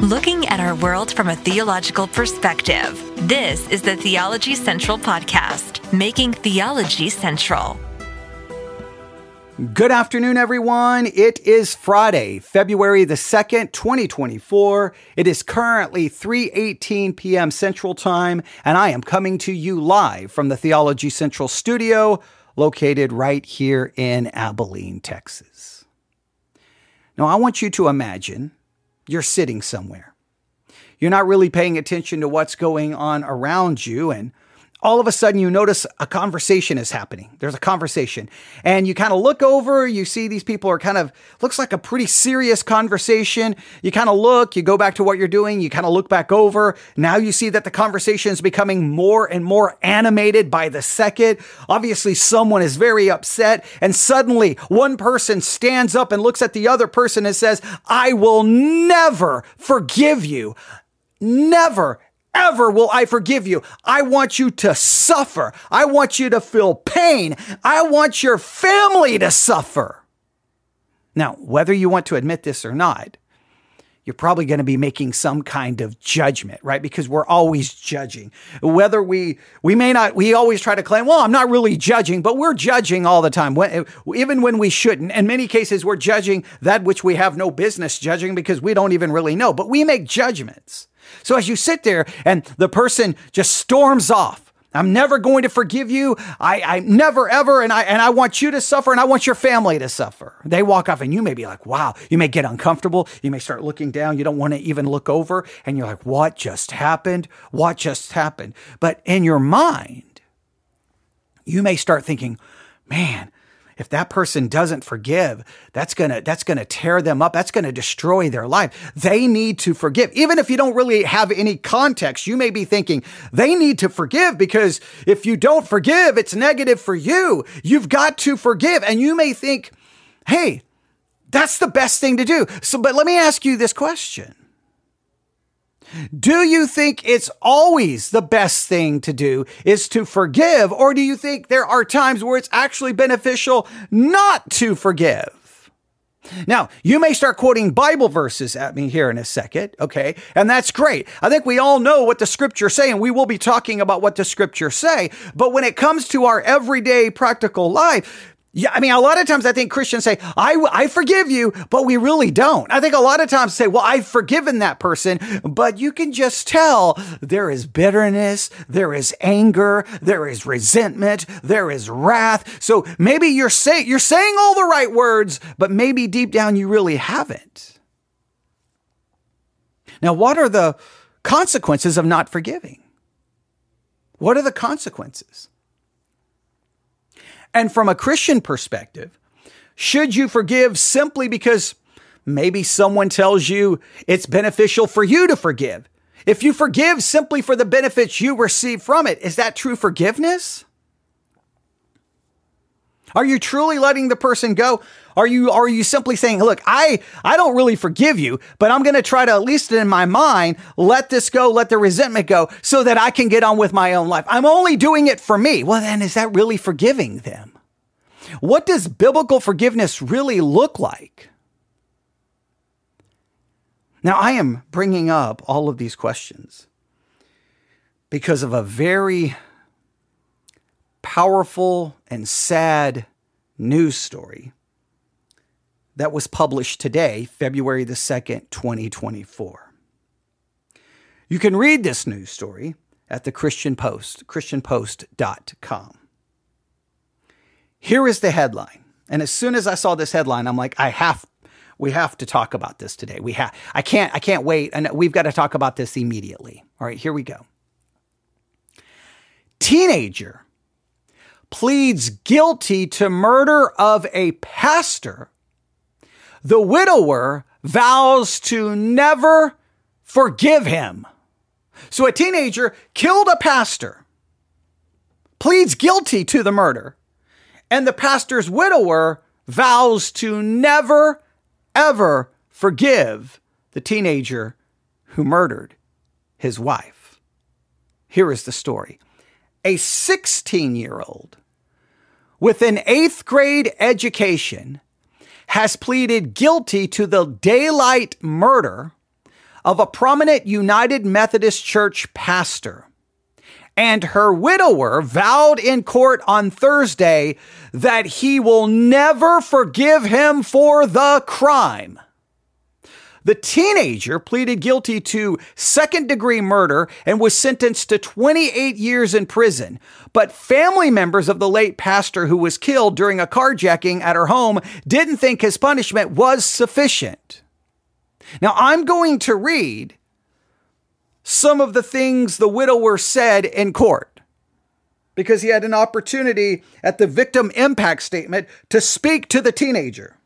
looking at our world from a theological perspective. This is the Theology Central Podcast, making theology central. Good afternoon, everyone. It is Friday, February the 2nd, 2024. It is currently 3:18 p.m. Central Time, and I am coming to you live from the Theology Central studio located right here in Abilene, Texas. Now, I want you to imagine you're sitting somewhere. You're not really paying attention to what's going on around you, and all of a sudden you notice a conversation is happening. There's a conversation. And you kind of look over, you see these people are kind of, looks like a pretty serious conversation. You kind of look, you go back to what you're doing, you kind of look back over. Now you see that the conversation is becoming more and more animated by the second. Obviously, someone is very upset. And suddenly one person stands up and looks at the other person and says, I will never forgive you. Never ever will I forgive you. I want you to suffer. I want you to feel pain. I want your family to suffer. Now, whether you want to admit this or not, you're probably going to be making some kind of judgment, right? Because we're always judging. Whether we we may not we always try to claim, well, I'm not really judging, but we're judging all the time, when, even when we shouldn't. In many cases, we're judging that which we have no business judging because we don't even really know. But we make judgments. So as you sit there and the person just storms off, I'm never going to forgive you. I, I never ever, and I and I want you to suffer, and I want your family to suffer. They walk off, and you may be like, "Wow!" You may get uncomfortable. You may start looking down. You don't want to even look over, and you're like, "What just happened? What just happened?" But in your mind, you may start thinking, "Man, if that person doesn't forgive, that's going to that's going to tear them up. That's going to destroy their life. They need to forgive. Even if you don't really have any context, you may be thinking they need to forgive because if you don't forgive, it's negative for you. You've got to forgive. And you may think, "Hey, that's the best thing to do." So but let me ask you this question. Do you think it's always the best thing to do is to forgive, or do you think there are times where it's actually beneficial not to forgive? Now, you may start quoting Bible verses at me here in a second, okay? And that's great. I think we all know what the scriptures say, and we will be talking about what the scriptures say. But when it comes to our everyday practical life, yeah, I mean, a lot of times I think Christians say, I, I forgive you, but we really don't. I think a lot of times say, well, I've forgiven that person, but you can just tell there is bitterness, there is anger, there is resentment, there is wrath. So maybe you're saying, you're saying all the right words, but maybe deep down you really haven't. Now, what are the consequences of not forgiving? What are the consequences? And from a Christian perspective, should you forgive simply because maybe someone tells you it's beneficial for you to forgive? If you forgive simply for the benefits you receive from it, is that true forgiveness? Are you truly letting the person go? Are you are you simply saying, "Look, I I don't really forgive you, but I'm going to try to at least in my mind let this go, let the resentment go so that I can get on with my own life. I'm only doing it for me." Well, then is that really forgiving them? What does biblical forgiveness really look like? Now, I am bringing up all of these questions because of a very powerful and sad news story that was published today, February the 2nd, 2024. You can read this news story at the Christian Post, christianpost.com. Here is the headline. And as soon as I saw this headline, I'm like, I have we have to talk about this today. We have I can't I can't wait and we've got to talk about this immediately. All right, here we go. Teenager pleads guilty to murder of a pastor, the widower vows to never forgive him. So a teenager killed a pastor, pleads guilty to the murder, and the pastor's widower vows to never, ever forgive the teenager who murdered his wife. Here is the story. A 16 year old with an eighth grade education has pleaded guilty to the daylight murder of a prominent United Methodist Church pastor. And her widower vowed in court on Thursday that he will never forgive him for the crime. The teenager pleaded guilty to second degree murder and was sentenced to 28 years in prison. But family members of the late pastor who was killed during a carjacking at her home didn't think his punishment was sufficient. Now, I'm going to read some of the things the widower said in court because he had an opportunity at the victim impact statement to speak to the teenager.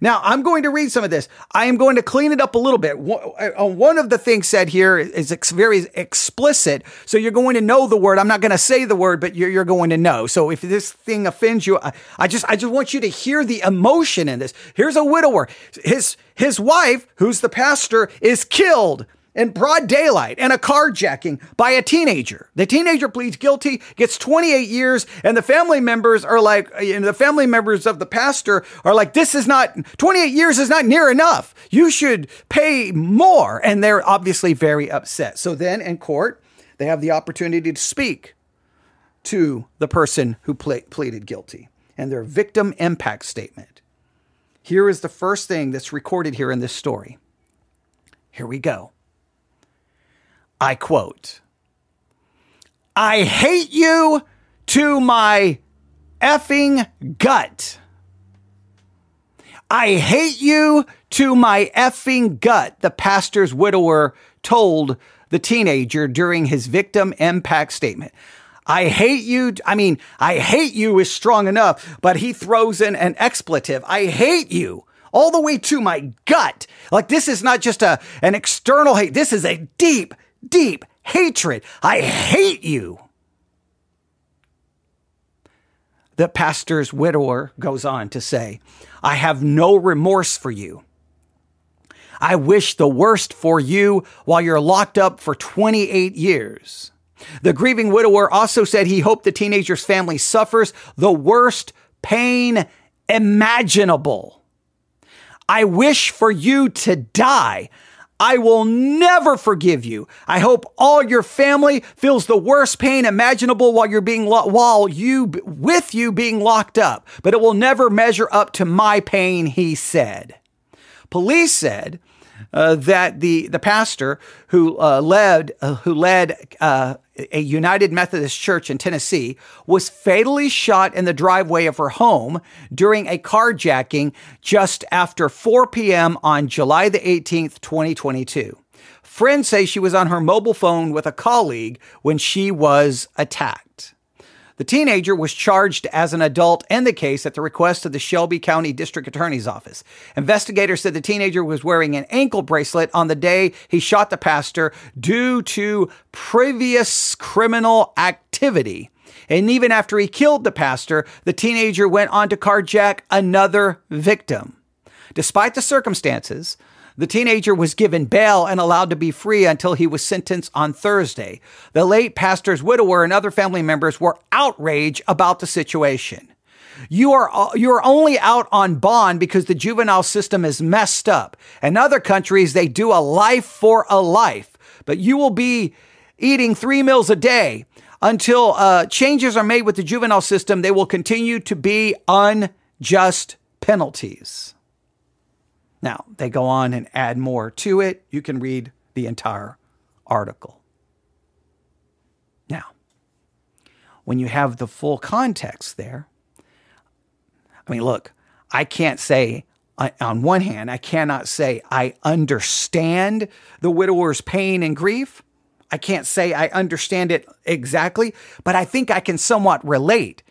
Now, I'm going to read some of this. I am going to clean it up a little bit. Uh, one of the things said here is very explicit. So you're going to know the word. I'm not going to say the word, but you're, you're going to know. So if this thing offends you, I, I just, I just want you to hear the emotion in this. Here's a widower. His, his wife, who's the pastor, is killed in broad daylight and a carjacking by a teenager. The teenager pleads guilty, gets 28 years, and the family members are like, know, the family members of the pastor are like, this is not, 28 years is not near enough. You should pay more. And they're obviously very upset. So then in court, they have the opportunity to speak to the person who ple- pleaded guilty and their victim impact statement. Here is the first thing that's recorded here in this story. Here we go. I quote, I hate you to my effing gut. I hate you to my effing gut, the pastor's widower told the teenager during his victim impact statement. I hate you. I mean, I hate you is strong enough, but he throws in an expletive. I hate you all the way to my gut. Like this is not just a, an external hate. This is a deep, deep hatred. I hate you. The pastor's widower goes on to say, I have no remorse for you. I wish the worst for you while you're locked up for 28 years. The grieving widower also said he hoped the teenager's family suffers the worst pain imaginable. I wish for you to die. I will never forgive you. I hope all your family feels the worst pain imaginable while you're being lo- while you with you being locked up, but it will never measure up to my pain, he said. Police said uh, that the the pastor who uh, led uh, who led uh, a United Methodist church in Tennessee was fatally shot in the driveway of her home during a carjacking just after 4 p.m. on July the 18th, 2022. Friends say she was on her mobile phone with a colleague when she was attacked. The teenager was charged as an adult in the case at the request of the Shelby County District Attorney's Office. Investigators said the teenager was wearing an ankle bracelet on the day he shot the pastor due to previous criminal activity. And even after he killed the pastor, the teenager went on to carjack another victim. Despite the circumstances, the teenager was given bail and allowed to be free until he was sentenced on Thursday. The late pastor's widower and other family members were outraged about the situation. You are you are only out on bond because the juvenile system is messed up. In other countries, they do a life for a life, but you will be eating three meals a day until uh, changes are made with the juvenile system. They will continue to be unjust penalties. Now, they go on and add more to it. You can read the entire article. Now, when you have the full context there, I mean, look, I can't say, on one hand, I cannot say I understand the widower's pain and grief. I can't say I understand it exactly, but I think I can somewhat relate.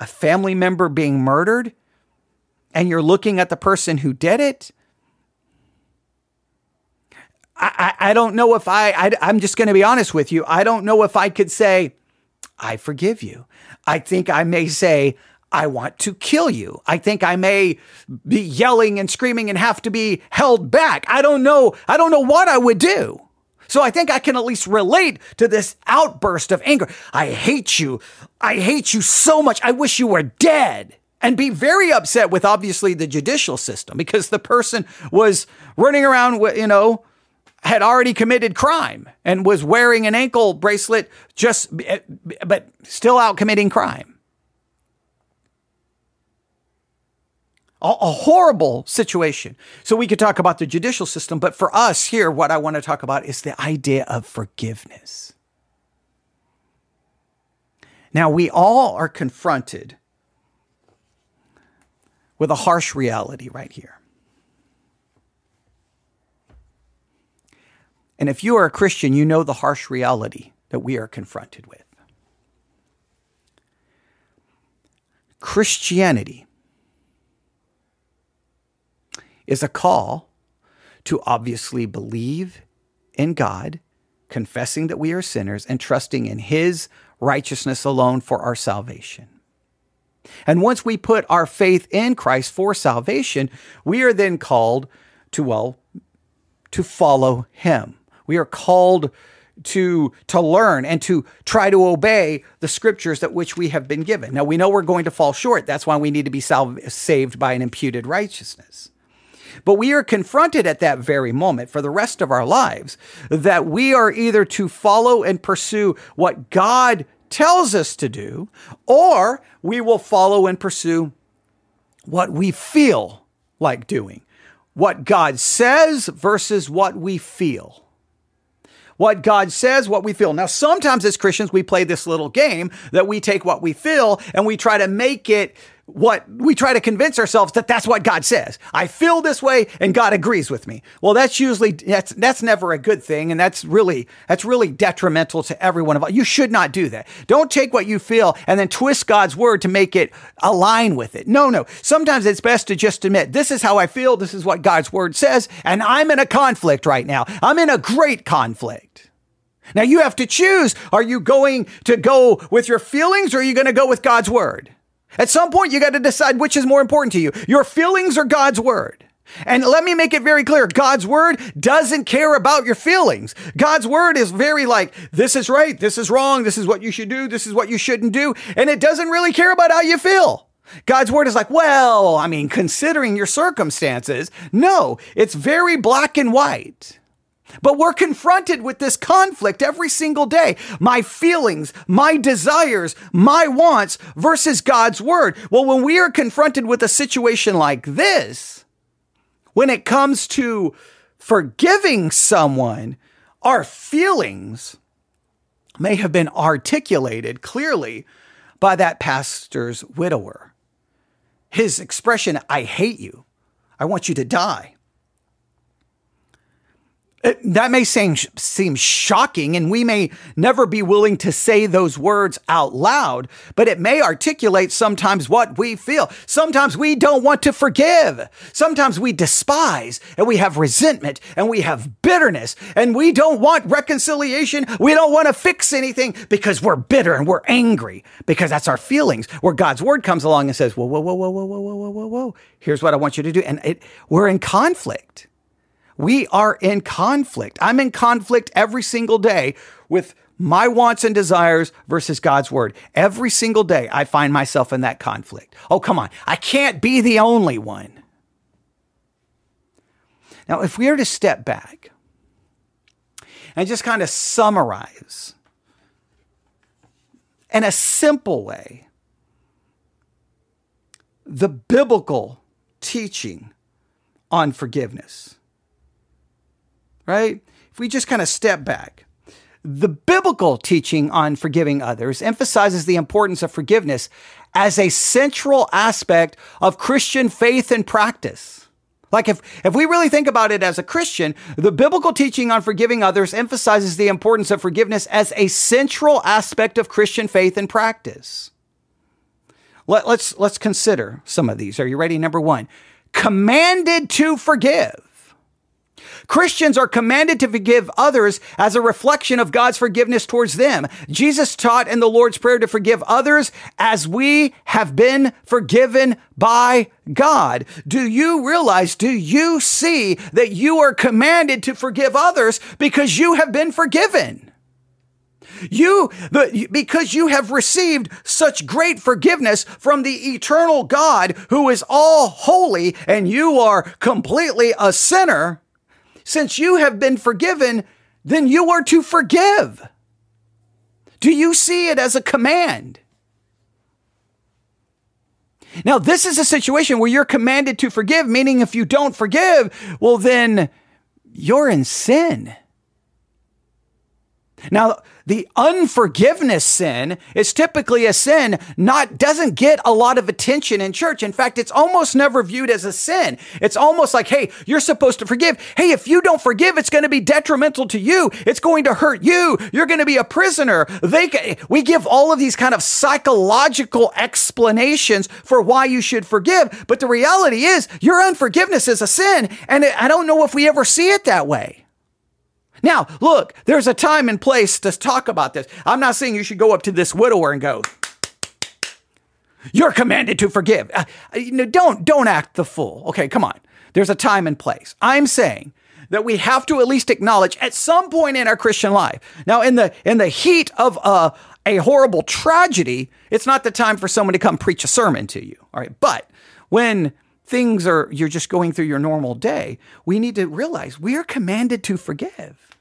A family member being murdered, and you're looking at the person who did it, I, I don't know if I, I I'm just going to be honest with you. I don't know if I could say, I forgive you. I think I may say, I want to kill you. I think I may be yelling and screaming and have to be held back. I don't know. I don't know what I would do. So I think I can at least relate to this outburst of anger. I hate you. I hate you so much. I wish you were dead. and be very upset with obviously the judicial system because the person was running around with, you know, had already committed crime and was wearing an ankle bracelet just, but still out committing crime. A, a horrible situation. So we could talk about the judicial system, but for us here, what I want to talk about is the idea of forgiveness. Now, we all are confronted with a harsh reality right here. And if you are a Christian, you know the harsh reality that we are confronted with. Christianity is a call to obviously believe in God, confessing that we are sinners, and trusting in His righteousness alone for our salvation. And once we put our faith in Christ for salvation, we are then called to, well, to follow him. We are called to to learn and to try to obey the scriptures that which we have been given. Now we know we're going to fall short. That's why we need to be saved by an imputed righteousness. But we are confronted at that very moment for the rest of our lives that we are either to follow and pursue what God tells us to do, or we will follow and pursue what we feel like doing. What God says versus what we feel what God says, what we feel. Now, sometimes as Christians, we play this little game that we take what we feel and we try to make it what we try to convince ourselves that that's what God says. I feel this way and God agrees with me. Well, that's usually that's that's never a good thing and that's really that's really detrimental to everyone of us. You should not do that. Don't take what you feel and then twist God's word to make it align with it. No, no. Sometimes it's best to just admit this is how I feel, this is what God's word says, and I'm in a conflict right now. I'm in a great conflict. Now you have to choose. Are you going to go with your feelings or are you going to go with God's word? At some point, you got to decide which is more important to you your feelings or God's word. And let me make it very clear God's word doesn't care about your feelings. God's word is very like, this is right, this is wrong, this is what you should do, this is what you shouldn't do. And it doesn't really care about how you feel. God's word is like, well, I mean, considering your circumstances, no, it's very black and white. But we're confronted with this conflict every single day. My feelings, my desires, my wants versus God's word. Well, when we are confronted with a situation like this, when it comes to forgiving someone, our feelings may have been articulated clearly by that pastor's widower. His expression, I hate you. I want you to die. Uh, that may seem, seem shocking, and we may never be willing to say those words out loud, but it may articulate sometimes what we feel. Sometimes we don't want to forgive. Sometimes we despise, and we have resentment, and we have bitterness, and we don't want reconciliation. We don't want to fix anything because we're bitter and we're angry because that's our feelings. Where God's word comes along and says, Whoa, whoa, whoa, whoa, whoa, whoa, whoa, whoa, whoa. Here's what I want you to do. And it, we're in conflict. We are in conflict. I'm in conflict every single day with my wants and desires versus God's word. Every single day, I find myself in that conflict. Oh, come on. I can't be the only one. Now, if we are to step back and just kind of summarize in a simple way the biblical teaching on forgiveness right? If we just kind of step back, the biblical teaching on forgiving others emphasizes the importance of forgiveness as a central aspect of Christian faith and practice. Like if, if we really think about it as a Christian, the biblical teaching on forgiving others emphasizes the importance of forgiveness as a central aspect of Christian faith and practice. Let, let's, let's consider some of these. Are you ready? Number one, commanded to forgive. Christians are commanded to forgive others as a reflection of God's forgiveness towards them. Jesus taught in the Lord's Prayer to forgive others as we have been forgiven by God. Do you realize, do you see that you are commanded to forgive others because you have been forgiven? You, the, because you have received such great forgiveness from the eternal God who is all holy and you are completely a sinner, since you have been forgiven, then you are to forgive. Do you see it as a command? Now, this is a situation where you're commanded to forgive, meaning if you don't forgive, well, then you're in sin. Now, the unforgiveness sin is typically a sin not doesn't get a lot of attention in church. In fact, it's almost never viewed as a sin. It's almost like, hey, you're supposed to forgive. Hey, if you don't forgive, it's going to be detrimental to you. It's going to hurt you. You're going to be a prisoner. They we give all of these kind of psychological explanations for why you should forgive, but the reality is your unforgiveness is a sin, and I don't know if we ever see it that way. Now, look, there's a time and place to talk about this. I'm not saying you should go up to this widower and go, you're commanded to forgive. Uh, you know, don't, don't act the fool. Okay, come on. There's a time and place. I'm saying that we have to at least acknowledge at some point in our Christian life. Now, in the, in the heat of a, a horrible tragedy, it's not the time for someone to come preach a sermon to you. All right. But when things are, you're just going through your normal day, we need to realize we are commanded to forgive.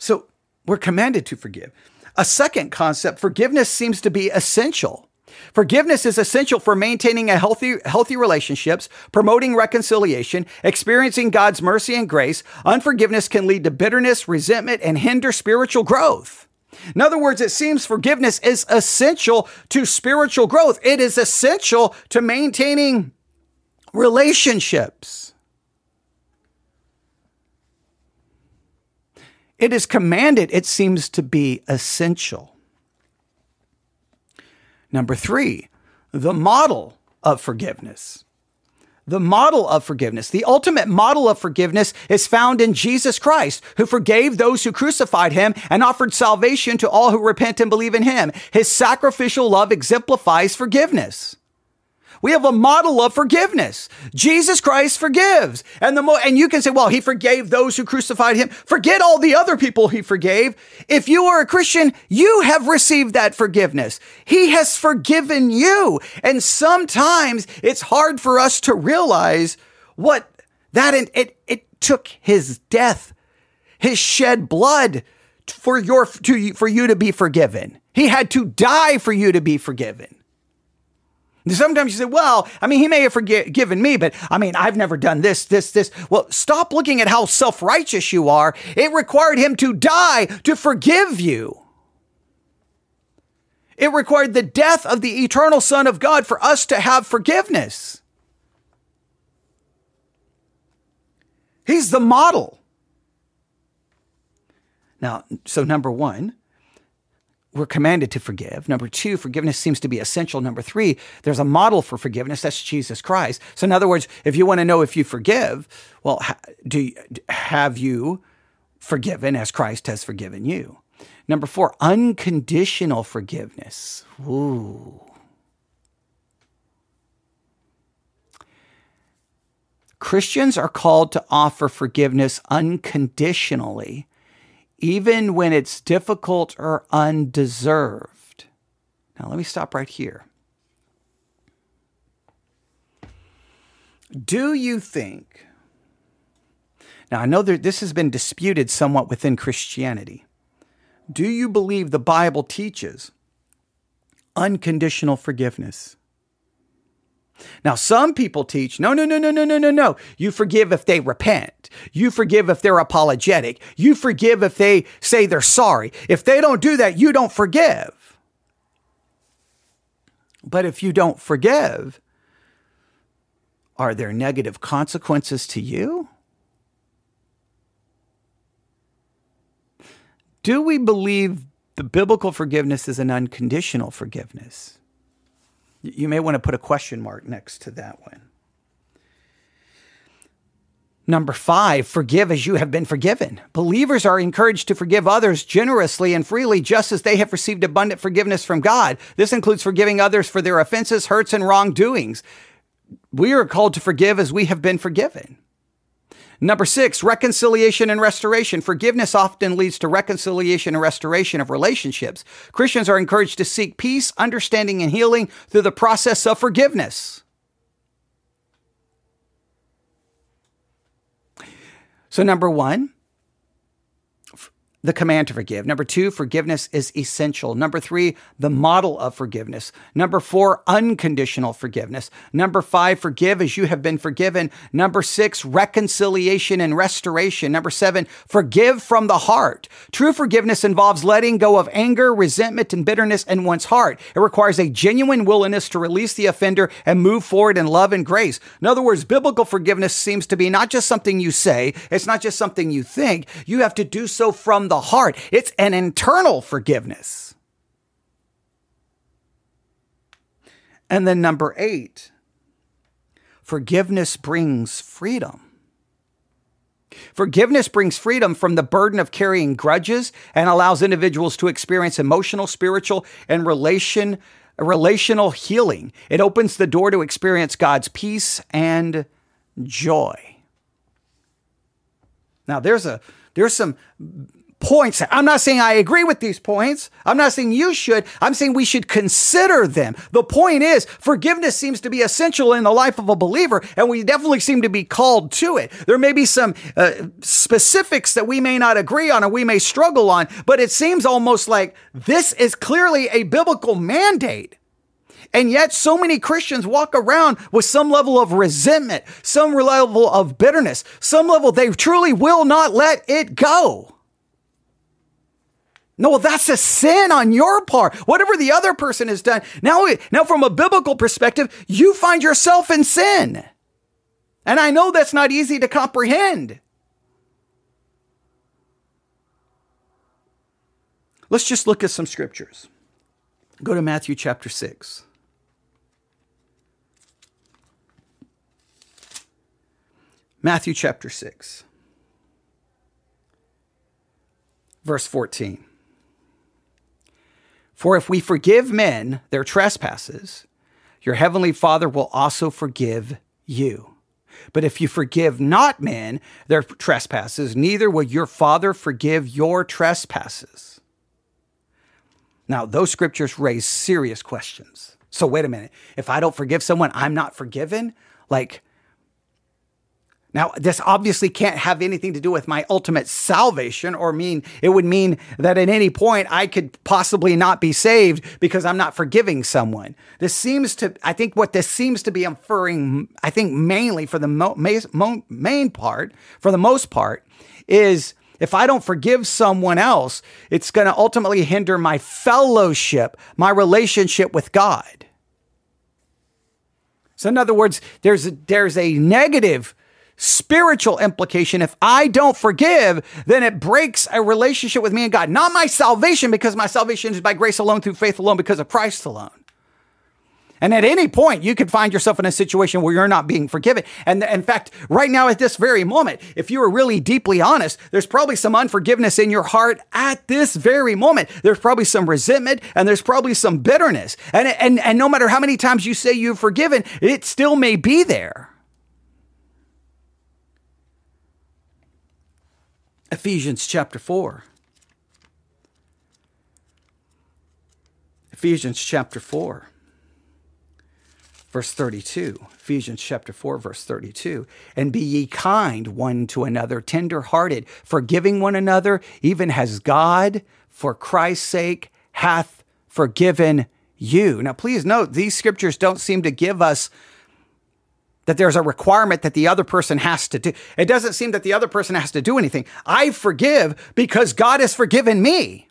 So we're commanded to forgive. A second concept, forgiveness seems to be essential. Forgiveness is essential for maintaining a healthy, healthy relationships, promoting reconciliation, experiencing God's mercy and grace. Unforgiveness can lead to bitterness, resentment, and hinder spiritual growth. In other words, it seems forgiveness is essential to spiritual growth. It is essential to maintaining relationships. It is commanded, it seems to be essential. Number three, the model of forgiveness. The model of forgiveness, the ultimate model of forgiveness is found in Jesus Christ, who forgave those who crucified him and offered salvation to all who repent and believe in him. His sacrificial love exemplifies forgiveness. We have a model of forgiveness. Jesus Christ forgives. And the mo- and you can say, well, he forgave those who crucified him. Forget all the other people he forgave. If you are a Christian, you have received that forgiveness. He has forgiven you. And sometimes it's hard for us to realize what that it, it took his death, his shed blood for your to for you to be forgiven. He had to die for you to be forgiven. Sometimes you say, well, I mean, he may have forgiven me, but I mean, I've never done this, this, this. Well, stop looking at how self righteous you are. It required him to die to forgive you. It required the death of the eternal Son of God for us to have forgiveness. He's the model. Now, so number one, we're commanded to forgive. Number two, forgiveness seems to be essential. Number three, there's a model for forgiveness. That's Jesus Christ. So, in other words, if you want to know if you forgive, well, do have you forgiven as Christ has forgiven you? Number four, unconditional forgiveness. Ooh. Christians are called to offer forgiveness unconditionally even when it's difficult or undeserved. Now, let me stop right here. Do you think, now I know that this has been disputed somewhat within Christianity. Do you believe the Bible teaches unconditional forgiveness? Now, some people teach no, no, no, no, no, no, no, no. You forgive if they repent. You forgive if they're apologetic. You forgive if they say they're sorry. If they don't do that, you don't forgive. But if you don't forgive, are there negative consequences to you? Do we believe the biblical forgiveness is an unconditional forgiveness? You may want to put a question mark next to that one. Number five, forgive as you have been forgiven. Believers are encouraged to forgive others generously and freely, just as they have received abundant forgiveness from God. This includes forgiving others for their offenses, hurts, and wrongdoings. We are called to forgive as we have been forgiven. Number six, reconciliation and restoration. Forgiveness often leads to reconciliation and restoration of relationships. Christians are encouraged to seek peace, understanding, and healing through the process of forgiveness. So, number one, the command to forgive. Number two, forgiveness is essential. Number three, the model of forgiveness. Number four, unconditional forgiveness. Number five, forgive as you have been forgiven. Number six, reconciliation and restoration. Number seven, forgive from the heart. True forgiveness involves letting go of anger, resentment, and bitterness in one's heart. It requires a genuine willingness to release the offender and move forward in love and grace. In other words, biblical forgiveness seems to be not just something you say, it's not just something you think. You have to do so from the heart. It's an internal forgiveness. And then number eight, forgiveness brings freedom. Forgiveness brings freedom from the burden of carrying grudges and allows individuals to experience emotional, spiritual, and relation, relational healing. It opens the door to experience God's peace and joy. Now there's a there's some points. I'm not saying I agree with these points. I'm not saying you should. I'm saying we should consider them. The point is, forgiveness seems to be essential in the life of a believer, and we definitely seem to be called to it. There may be some uh, specifics that we may not agree on or we may struggle on, but it seems almost like this is clearly a biblical mandate. And yet, so many Christians walk around with some level of resentment, some level of bitterness, some level they truly will not let it go. No, well, that's a sin on your part. Whatever the other person has done. Now, now from a biblical perspective, you find yourself in sin. And I know that's not easy to comprehend. Let's just look at some scriptures. Go to Matthew chapter 6. Matthew chapter 6, verse 14. For if we forgive men their trespasses, your heavenly Father will also forgive you. But if you forgive not men their trespasses, neither will your Father forgive your trespasses. Now, those scriptures raise serious questions. So, wait a minute. If I don't forgive someone, I'm not forgiven? Like, now, this obviously can't have anything to do with my ultimate salvation or mean it would mean that at any point I could possibly not be saved because I'm not forgiving someone. This seems to, I think what this seems to be inferring, I think mainly for the mo- main part, for the most part, is if I don't forgive someone else, it's going to ultimately hinder my fellowship, my relationship with God. So, in other words, there's a, there's a negative spiritual implication. If I don't forgive, then it breaks a relationship with me and God. Not my salvation, because my salvation is by grace alone, through faith alone, because of Christ alone. And at any point, you could find yourself in a situation where you're not being forgiven. And in fact, right now at this very moment, if you are really deeply honest, there's probably some unforgiveness in your heart at this very moment. There's probably some resentment and there's probably some bitterness. And, and, and no matter how many times you say you've forgiven, it still may be there. Ephesians chapter 4. Ephesians chapter 4, verse 32. Ephesians chapter 4, verse 32. And be ye kind one to another, tender hearted, forgiving one another, even as God, for Christ's sake, hath forgiven you. Now, please note, these scriptures don't seem to give us that there's a requirement that the other person has to do. It doesn't seem that the other person has to do anything. I forgive because God has forgiven me.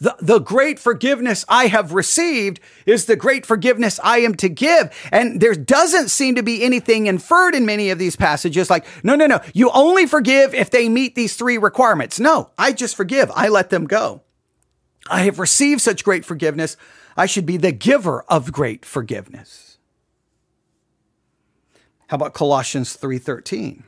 The, the great forgiveness I have received is the great forgiveness I am to give. And there doesn't seem to be anything inferred in many of these passages like, no, no, no, you only forgive if they meet these three requirements. No, I just forgive. I let them go. I have received such great forgiveness. I should be the giver of great forgiveness. How about Colossians 3:13?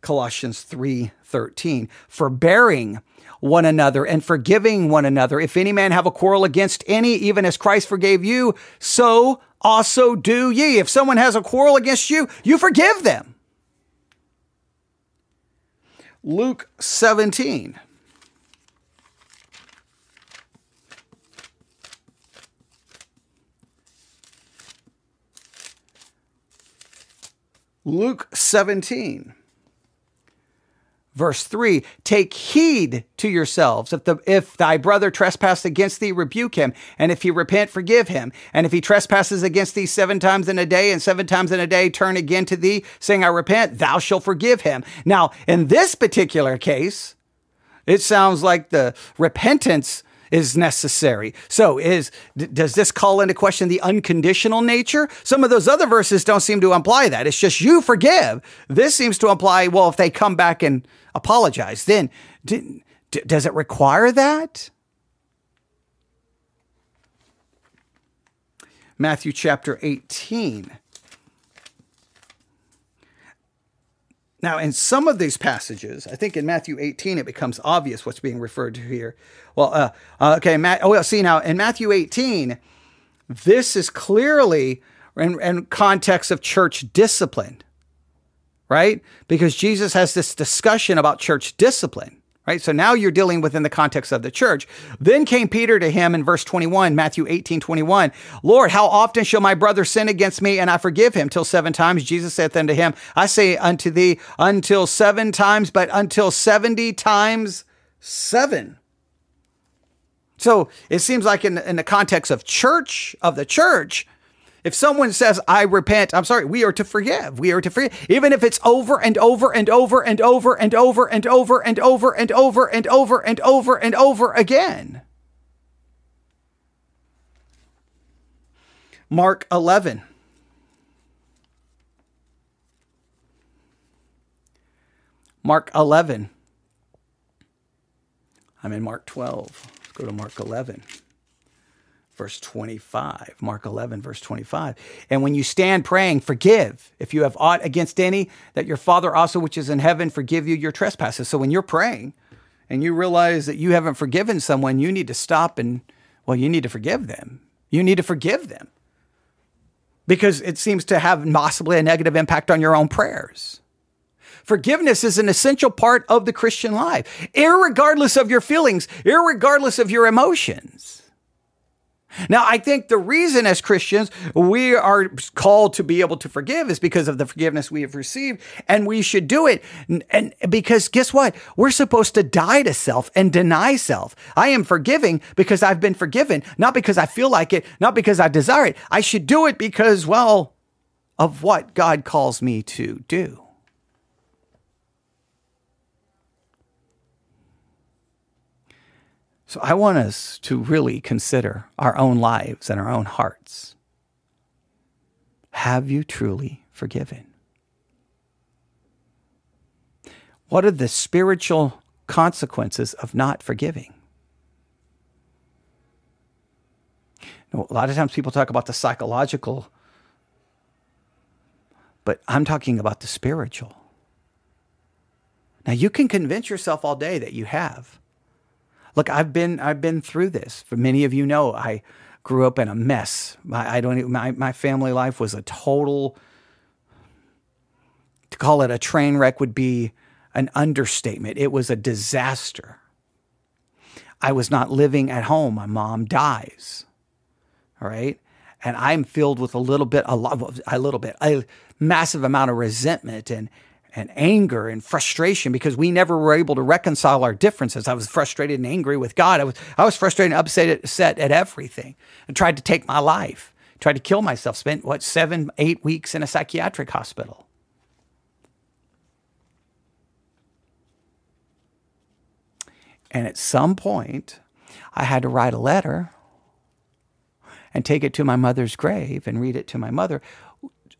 Colossians 3:13, forbearing one another and forgiving one another. If any man have a quarrel against any, even as Christ forgave you, so also do ye. If someone has a quarrel against you, you forgive them. Luke 17. Luke 17 verse 3 take heed to yourselves. If the if thy brother trespass against thee rebuke him. And if he repent forgive him. And if he trespasses against thee seven times in a day and seven times in a day turn again to thee saying i repent thou shalt forgive him. Now in this particular case it sounds like the repentance is necessary. So is does this call into question the unconditional nature? Some of those other verses don't seem to imply that. It's just you forgive. This seems to imply well if they come back and apologize, then d- d- does it require that? Matthew chapter 18 Now, in some of these passages, I think in Matthew 18, it becomes obvious what's being referred to here. Well, uh, uh, okay, Matt, oh, well, see now in Matthew 18, this is clearly in, in context of church discipline, right? Because Jesus has this discussion about church discipline right? So now you're dealing within the context of the church. Then came Peter to him in verse 21, Matthew 18, 21. Lord, how often shall my brother sin against me and I forgive him? Till seven times. Jesus saith unto him, I say unto thee, until seven times, but until 70 times seven. So it seems like in, in the context of church, of the church, if someone says, I repent, I'm sorry, we are to forgive. We are to forgive. Even if it's over and over and over and over and over and over and over and over and over and over and over again. Mark 11. Mark 11. I'm in Mark 12. Let's go to Mark 11 verse 25. Mark 11, verse 25. And when you stand praying, forgive if you have aught against any, that your Father also, which is in heaven, forgive you your trespasses. So when you're praying and you realize that you haven't forgiven someone, you need to stop and, well, you need to forgive them. You need to forgive them because it seems to have possibly a negative impact on your own prayers. Forgiveness is an essential part of the Christian life, regardless of your feelings, regardless of your emotions. Now, I think the reason as Christians we are called to be able to forgive is because of the forgiveness we have received, and we should do it. And because guess what? We're supposed to die to self and deny self. I am forgiving because I've been forgiven, not because I feel like it, not because I desire it. I should do it because, well, of what God calls me to do. So I want us to really consider our own lives and our own hearts. Have you truly forgiven? What are the spiritual consequences of not forgiving? a lot of times people talk about the psychological, but I'm talking about the spiritual. Now, you can convince yourself all day that you have. Look, I've been I've been through this. For many of you know, I grew up in a mess. I, I don't even, my my family life was a total. To call it a train wreck would be an understatement. It was a disaster. I was not living at home. My mom dies. All right. And I'm filled with a little bit, a lot, a little bit, a massive amount of resentment and and anger and frustration because we never were able to reconcile our differences. I was frustrated and angry with God. I was I was frustrated and upset, at everything and tried to take my life, tried to kill myself. Spent what seven, eight weeks in a psychiatric hospital. And at some point, I had to write a letter and take it to my mother's grave and read it to my mother,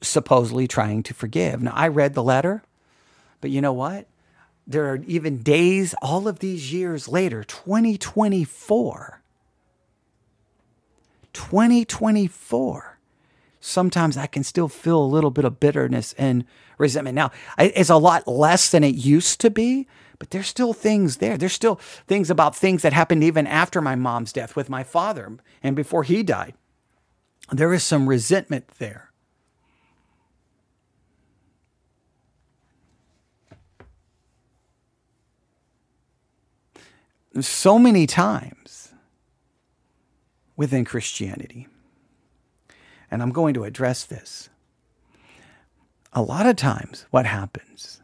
supposedly trying to forgive. Now, I read the letter but you know what? There are even days, all of these years later, 2024. 2024. Sometimes I can still feel a little bit of bitterness and resentment. Now, it's a lot less than it used to be, but there's still things there. There's still things about things that happened even after my mom's death with my father and before he died There is some resentment there. So many times within Christianity, and I'm going to address this. A lot of times, what happens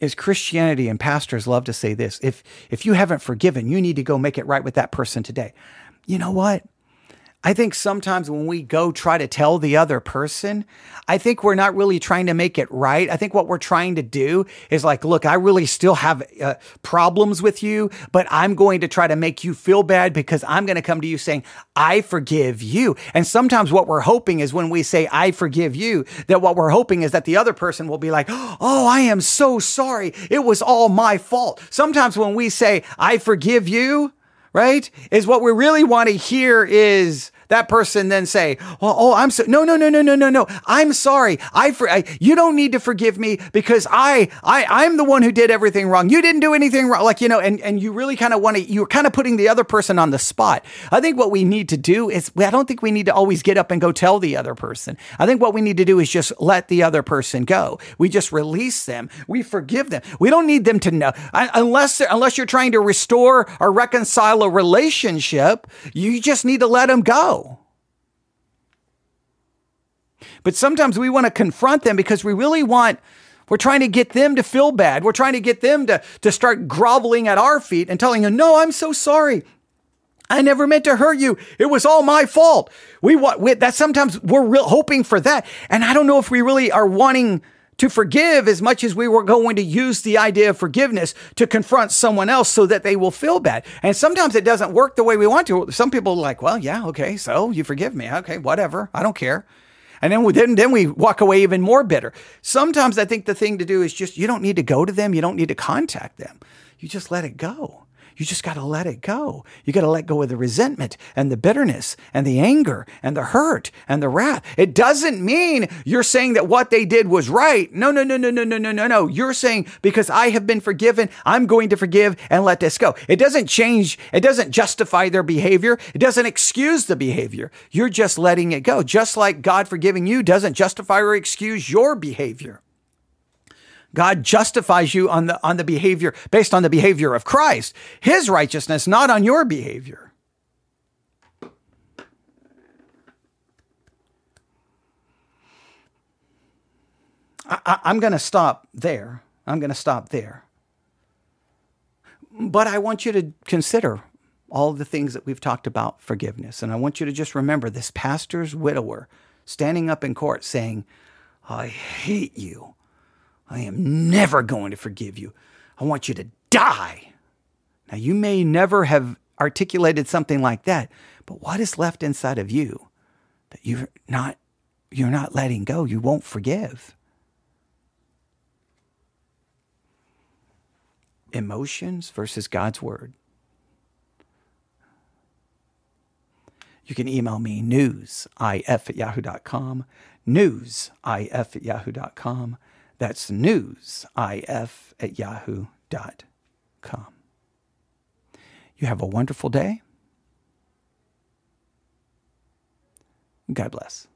is Christianity and pastors love to say this if, if you haven't forgiven, you need to go make it right with that person today. You know what? I think sometimes when we go try to tell the other person, I think we're not really trying to make it right. I think what we're trying to do is like, look, I really still have uh, problems with you, but I'm going to try to make you feel bad because I'm going to come to you saying, I forgive you. And sometimes what we're hoping is when we say, I forgive you, that what we're hoping is that the other person will be like, Oh, I am so sorry. It was all my fault. Sometimes when we say, I forgive you, right? Is what we really want to hear is, that person then say, well, oh, I'm so, no, no, no, no, no, no, no. I'm sorry. I, for, I, you don't need to forgive me because I, I, I'm the one who did everything wrong. You didn't do anything wrong. Like, you know, and, and you really kind of want to, you're kind of putting the other person on the spot. I think what we need to do is, I don't think we need to always get up and go tell the other person. I think what we need to do is just let the other person go. We just release them. We forgive them. We don't need them to know unless, unless you're trying to restore or reconcile a relationship, you just need to let them go. But sometimes we want to confront them because we really want, we're trying to get them to feel bad. We're trying to get them to, to start groveling at our feet and telling them, no, I'm so sorry. I never meant to hurt you. It was all my fault. We want that sometimes we're real hoping for that. And I don't know if we really are wanting to forgive as much as we were going to use the idea of forgiveness to confront someone else so that they will feel bad. And sometimes it doesn't work the way we want to. Some people are like, well, yeah, okay, so you forgive me. Okay, whatever. I don't care. And then we, then, then we walk away even more bitter. Sometimes I think the thing to do is just, you don't need to go to them. You don't need to contact them. You just let it go. You just got to let it go. You got to let go of the resentment and the bitterness and the anger and the hurt and the wrath. It doesn't mean you're saying that what they did was right. No, no, no, no, no, no, no, no, no. You're saying because I have been forgiven, I'm going to forgive and let this go. It doesn't change. It doesn't justify their behavior. It doesn't excuse the behavior. You're just letting it go. Just like God forgiving you doesn't justify or excuse your behavior. God justifies you on the, on the behavior, based on the behavior of Christ, his righteousness, not on your behavior. I, am going to stop there. I'm going to stop there. But I want you to consider all the things that we've talked about forgiveness. And I want you to just remember this pastor's widower standing up in court saying, I hate you. I am never going to forgive you. I want you to die. Now, you may never have articulated something like that, but what is left inside of you that you're not, you're not letting go? You won't forgive. Emotions versus God's word. You can email me newsif at yahoo.com, newsif at yahoo.com. That's newsif at yahoo.com. You have a wonderful day. God bless.